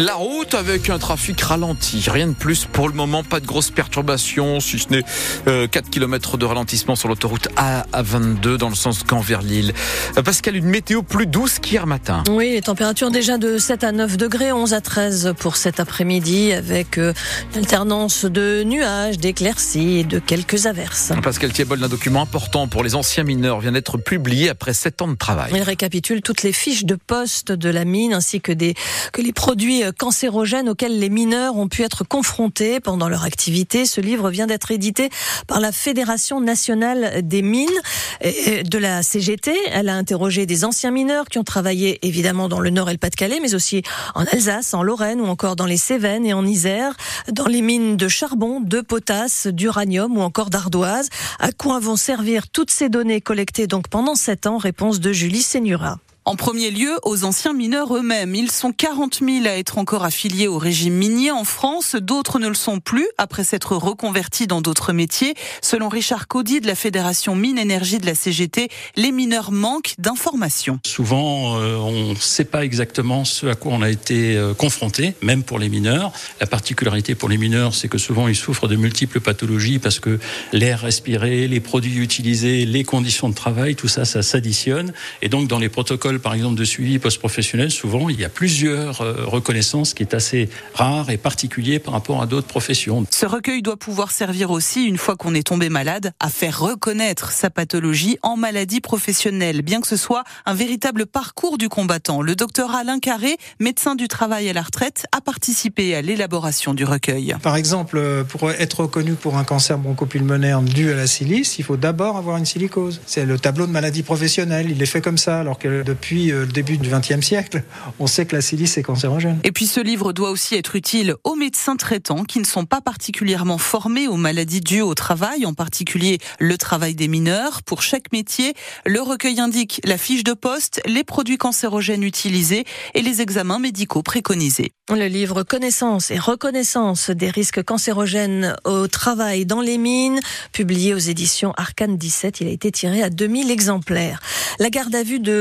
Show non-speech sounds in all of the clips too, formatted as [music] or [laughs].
La route avec un trafic ralenti, rien de plus pour le moment, pas de grosses perturbations, si ce n'est 4 km de ralentissement sur l'autoroute A22 dans le sens Caen vers Lille. Euh, Pascal, une météo plus douce qu'hier matin. Oui, les températures déjà de 7 à 9 degrés, 11 à 13 pour cet après-midi avec euh, une alternance de nuages, d'éclaircies et de quelques averses. Pascal Thiebol, un document important pour les anciens mineurs vient d'être publié après 7 ans de travail. Il récapitule toutes les fiches de poste de la mine ainsi que, des, que les produits cancérogènes auxquels les mineurs ont pu être confrontés pendant leur activité. Ce livre vient d'être édité par la Fédération nationale des mines de la CGT. Elle a interrogé des anciens mineurs qui ont travaillé évidemment dans le Nord et le Pas-de-Calais, mais aussi en Alsace, en Lorraine ou encore dans les Cévennes et en Isère, dans les mines de charbon, de potasse, d'uranium ou encore d'ardoise. À quoi vont servir toutes ces données collectées donc pendant sept ans? Réponse de Julie Sénura. En premier lieu, aux anciens mineurs eux-mêmes. Ils sont 40 000 à être encore affiliés au régime minier en France. D'autres ne le sont plus après s'être reconvertis dans d'autres métiers. Selon Richard Caudy de la Fédération Mine Énergie de la CGT, les mineurs manquent d'informations. Souvent, euh, on ne sait pas exactement ce à quoi on a été euh, confronté, même pour les mineurs. La particularité pour les mineurs, c'est que souvent ils souffrent de multiples pathologies parce que l'air respiré, les produits utilisés, les conditions de travail, tout ça, ça s'additionne. Et donc, dans les protocoles par exemple, de suivi post-professionnel, souvent, il y a plusieurs euh, reconnaissances qui est assez rare et particulier par rapport à d'autres professions. Ce recueil doit pouvoir servir aussi, une fois qu'on est tombé malade, à faire reconnaître sa pathologie en maladie professionnelle, bien que ce soit un véritable parcours du combattant. Le docteur Alain Carré, médecin du travail à la retraite, a participé à l'élaboration du recueil. Par exemple, pour être reconnu pour un cancer bronchopulmonaire dû à la silice, il faut d'abord avoir une silicose. C'est le tableau de maladie professionnelle. Il est fait comme ça, alors que depuis euh, le début du XXe siècle, on sait que la silice est cancérogène. Et puis ce livre doit aussi être utile aux médecins traitants qui ne sont pas particulièrement formés aux maladies dues au travail, en particulier le travail des mineurs. Pour chaque métier, le recueil indique la fiche de poste, les produits cancérogènes utilisés et les examens médicaux préconisés. Le livre Connaissance et reconnaissance des risques cancérogènes au travail dans les mines, publié aux éditions Arcane 17, il a été tiré à 2000 exemplaires. La garde à vue de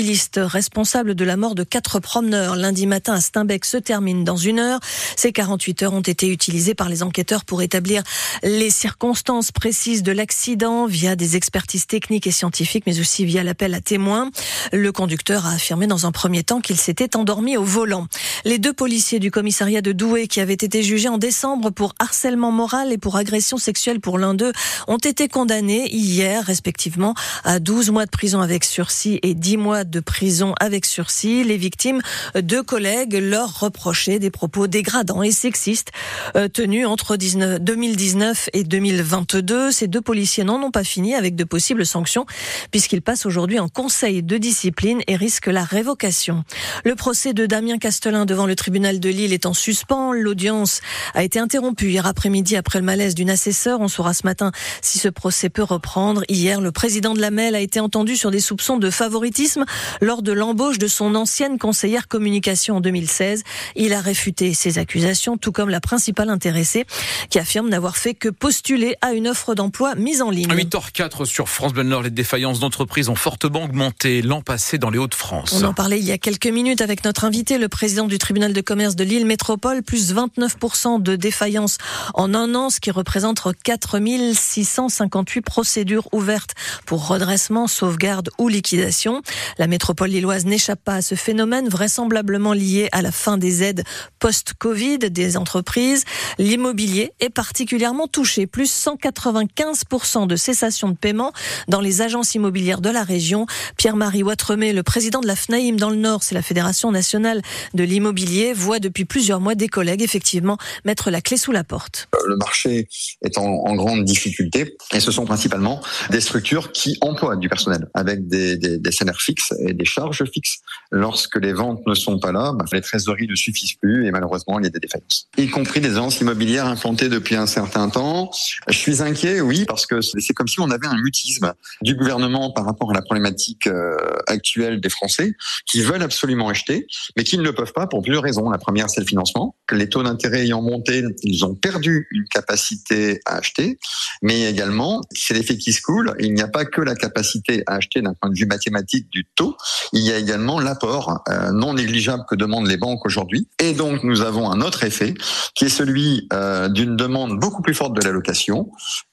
l'automobiliste responsable de la mort de quatre promeneurs lundi matin à Steinbeck se termine dans une heure. Ces 48 heures ont été utilisées par les enquêteurs pour établir les circonstances précises de l'accident via des expertises techniques et scientifiques, mais aussi via l'appel à témoins. Le conducteur a affirmé dans un premier temps qu'il s'était endormi au volant. Les deux policiers du commissariat de Douai qui avaient été jugés en décembre pour harcèlement moral et pour agression sexuelle pour l'un d'eux ont été condamnés hier respectivement à 12 mois de prison avec sursis et 10 mois de prison avec sursis. Les victimes, deux collègues, leur reprochaient des propos dégradants et sexistes euh, tenus entre 2019 et 2022. Ces deux policiers n'en ont pas fini avec de possibles sanctions puisqu'ils passent aujourd'hui en conseil de discipline et risquent la révocation. Le procès de Damien Castelin devant le tribunal de Lille est en suspens. L'audience a été interrompue hier après-midi après le malaise d'une assesseur. On saura ce matin si ce procès peut reprendre. Hier, le président de la MEL a été entendu sur des soupçons de favoritisme lors de l'embauche de son ancienne conseillère communication en 2016. Il a réfuté ces accusations, tout comme la principale intéressée qui affirme n'avoir fait que postuler à une offre d'emploi mise en ligne. 8h04 sur France Bleu Nord, les défaillances d'entreprises ont fortement augmenté l'an passé dans les Hauts-de-France. On en parlait il y a quelques minutes avec notre invité, le président du tribunal de commerce de Lille Métropole, plus 29% de défaillances en un an, ce qui représente 4658 procédures ouvertes pour redressement, sauvegarde ou liquidation. La métropole lilloise n'échappe pas à ce phénomène, vraisemblablement lié à la fin des aides post-Covid des entreprises. L'immobilier est particulièrement touché, plus 195% de cessation de paiement dans les agences immobilières de la région. Pierre-Marie Ouattremé, le président de la FNAIM dans le Nord, c'est la Fédération nationale de l'immobilier, voit depuis plusieurs mois des collègues effectivement mettre la clé sous la porte. Le marché est en, grande difficulté et ce sont principalement des structures qui emploient du personnel avec des salaires fixes et des charges fixes. Lorsque les ventes ne sont pas là, bah, les trésoreries ne suffisent plus et malheureusement il y a des défaillances. Y compris des agences immobilières implantées depuis un certain temps. Je suis inquiet, oui, parce que c'est comme si on avait un mutisme du gouvernement par rapport à la problématique euh, actuelle des Français qui veulent absolument acheter, mais qui ne le peuvent pas pour plusieurs raisons. La première, c'est le financement. Les taux d'intérêt ayant monté, ils ont perdu une capacité à acheter, mais également, c'est l'effet qui se coule. Il n'y a pas que la capacité à acheter d'un point de vue mathématique du taux, il y a également l'apport euh, non négligeable que demandent les banques aujourd'hui. Et donc, nous avons un autre effet qui est celui euh, d'une demande beaucoup plus forte de l'allocation.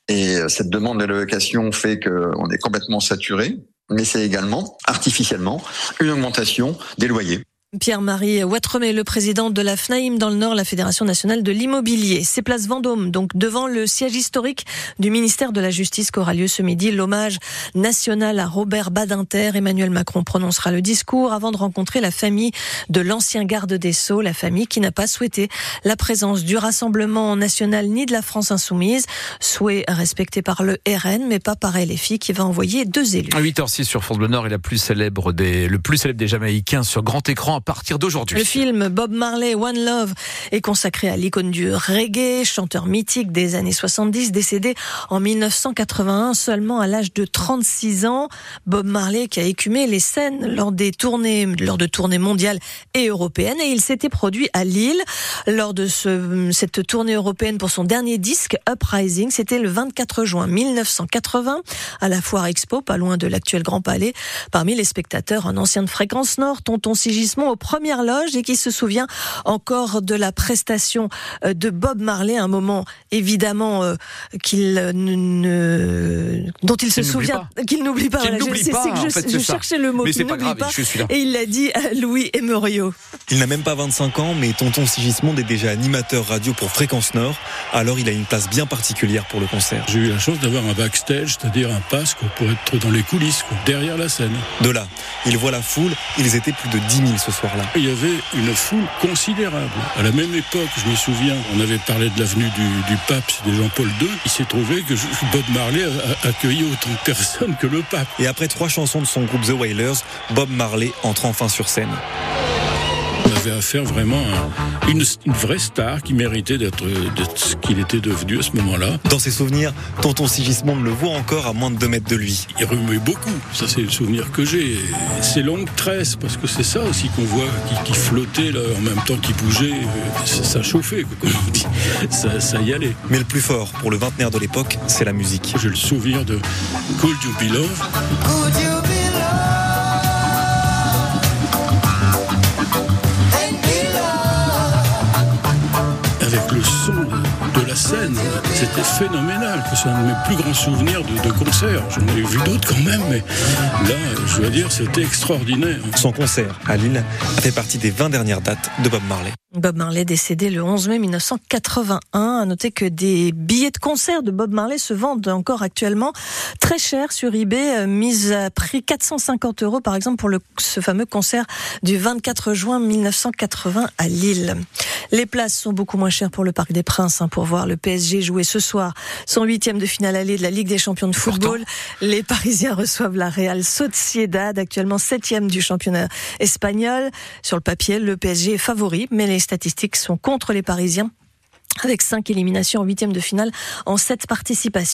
Et euh, cette demande de l'allocation fait qu'on est complètement saturé, mais c'est également artificiellement une augmentation des loyers. Pierre-Marie Ouattremé, le président de la FNAIM dans le Nord, la Fédération nationale de l'immobilier. C'est place Vendôme, donc devant le siège historique du ministère de la Justice qu'aura lieu ce midi l'hommage national à Robert Badinter. Emmanuel Macron prononcera le discours avant de rencontrer la famille de l'ancien garde des Sceaux, la famille qui n'a pas souhaité la présence du Rassemblement national ni de la France insoumise, souhait respecté par le RN, mais pas par LFI qui va envoyer deux élus. À 8h06 sur France Bleu Nord est la plus célèbre des, le plus célèbre des Jamaïcains sur grand écran Le film Bob Marley One Love est consacré à l'icône du reggae, chanteur mythique des années 70, décédé en 1981 seulement à l'âge de 36 ans. Bob Marley qui a écumé les scènes lors des tournées, lors de tournées mondiales et européennes et il s'était produit à Lille lors de ce, cette tournée européenne pour son dernier disque Uprising. C'était le 24 juin 1980 à la Foire Expo, pas loin de l'actuel Grand Palais. Parmi les spectateurs, un ancien de Fréquence Nord, Tonton Sigismond aux premières loges et qui se souvient encore de la prestation euh, de Bob Marley, un moment évidemment euh, qu'il ne, dont il se souvient, qu'il n'oublie pas. Voilà, je, pas que je, je cherchais le mot qu'il n'oublie pas. Et il l'a dit à Louis Emerio. Il n'a même pas 25 ans, mais Tonton Sigismond est déjà animateur radio pour Fréquence Nord. Alors il a une place bien particulière pour le concert. J'ai eu la chance d'avoir un backstage, c'est-à-dire un pass pour être dans les coulisses, derrière la scène. De là, il voit la foule. Ils étaient plus de 10 000 ce soir-là. Il y avait une foule considérable. À la même époque, je me souviens, on avait parlé de l'avenue du, du, pape, c'était Jean-Paul II. Il s'est trouvé que Bob Marley a accueilli autant de personnes que le pape. Et après trois chansons de son groupe The Wailers, Bob Marley entre enfin sur scène. Avait affaire vraiment à une, une vraie star qui méritait d'être ce qu'il était devenu à ce moment-là. Dans ses souvenirs, Tonton Sigismond le voit encore à moins de 2 mètres de lui. Il remuait beaucoup, ça c'est le souvenir que j'ai. Ses longues tresses, parce que c'est ça aussi qu'on voit, qui, qui, flottait là, en même temps qu'il bougeait, ça, ça chauffait, comme on dit. [laughs] Ça, ça, y allait. Mais le plus fort pour le vingtenaire de l'époque, c'est la musique. J'ai le souvenir de Could You Be Love. C'était phénoménal. C'est un de mes plus grands souvenirs de, de concert. J'en ai vu d'autres quand même, mais là, je dois dire, c'était extraordinaire. Son concert à Lille fait partie des 20 dernières dates de Bob Marley. Bob Marley décédé le 11 mai 1981. À noter que des billets de concert de Bob Marley se vendent encore actuellement très cher sur eBay, mise à prix 450 euros par exemple pour le, ce fameux concert du 24 juin 1980 à Lille. Les places sont beaucoup moins chères pour le Parc des Princes hein, pour voir le PSG jouer ce soir son huitième de finale allée de la Ligue des Champions de football. Pourtant. Les Parisiens [laughs] reçoivent la Real Sociedad, actuellement septième du championnat espagnol. Sur le papier, le PSG est favori, mais les statistiques sont contre les Parisiens avec cinq éliminations en huitième de finale en sept participations.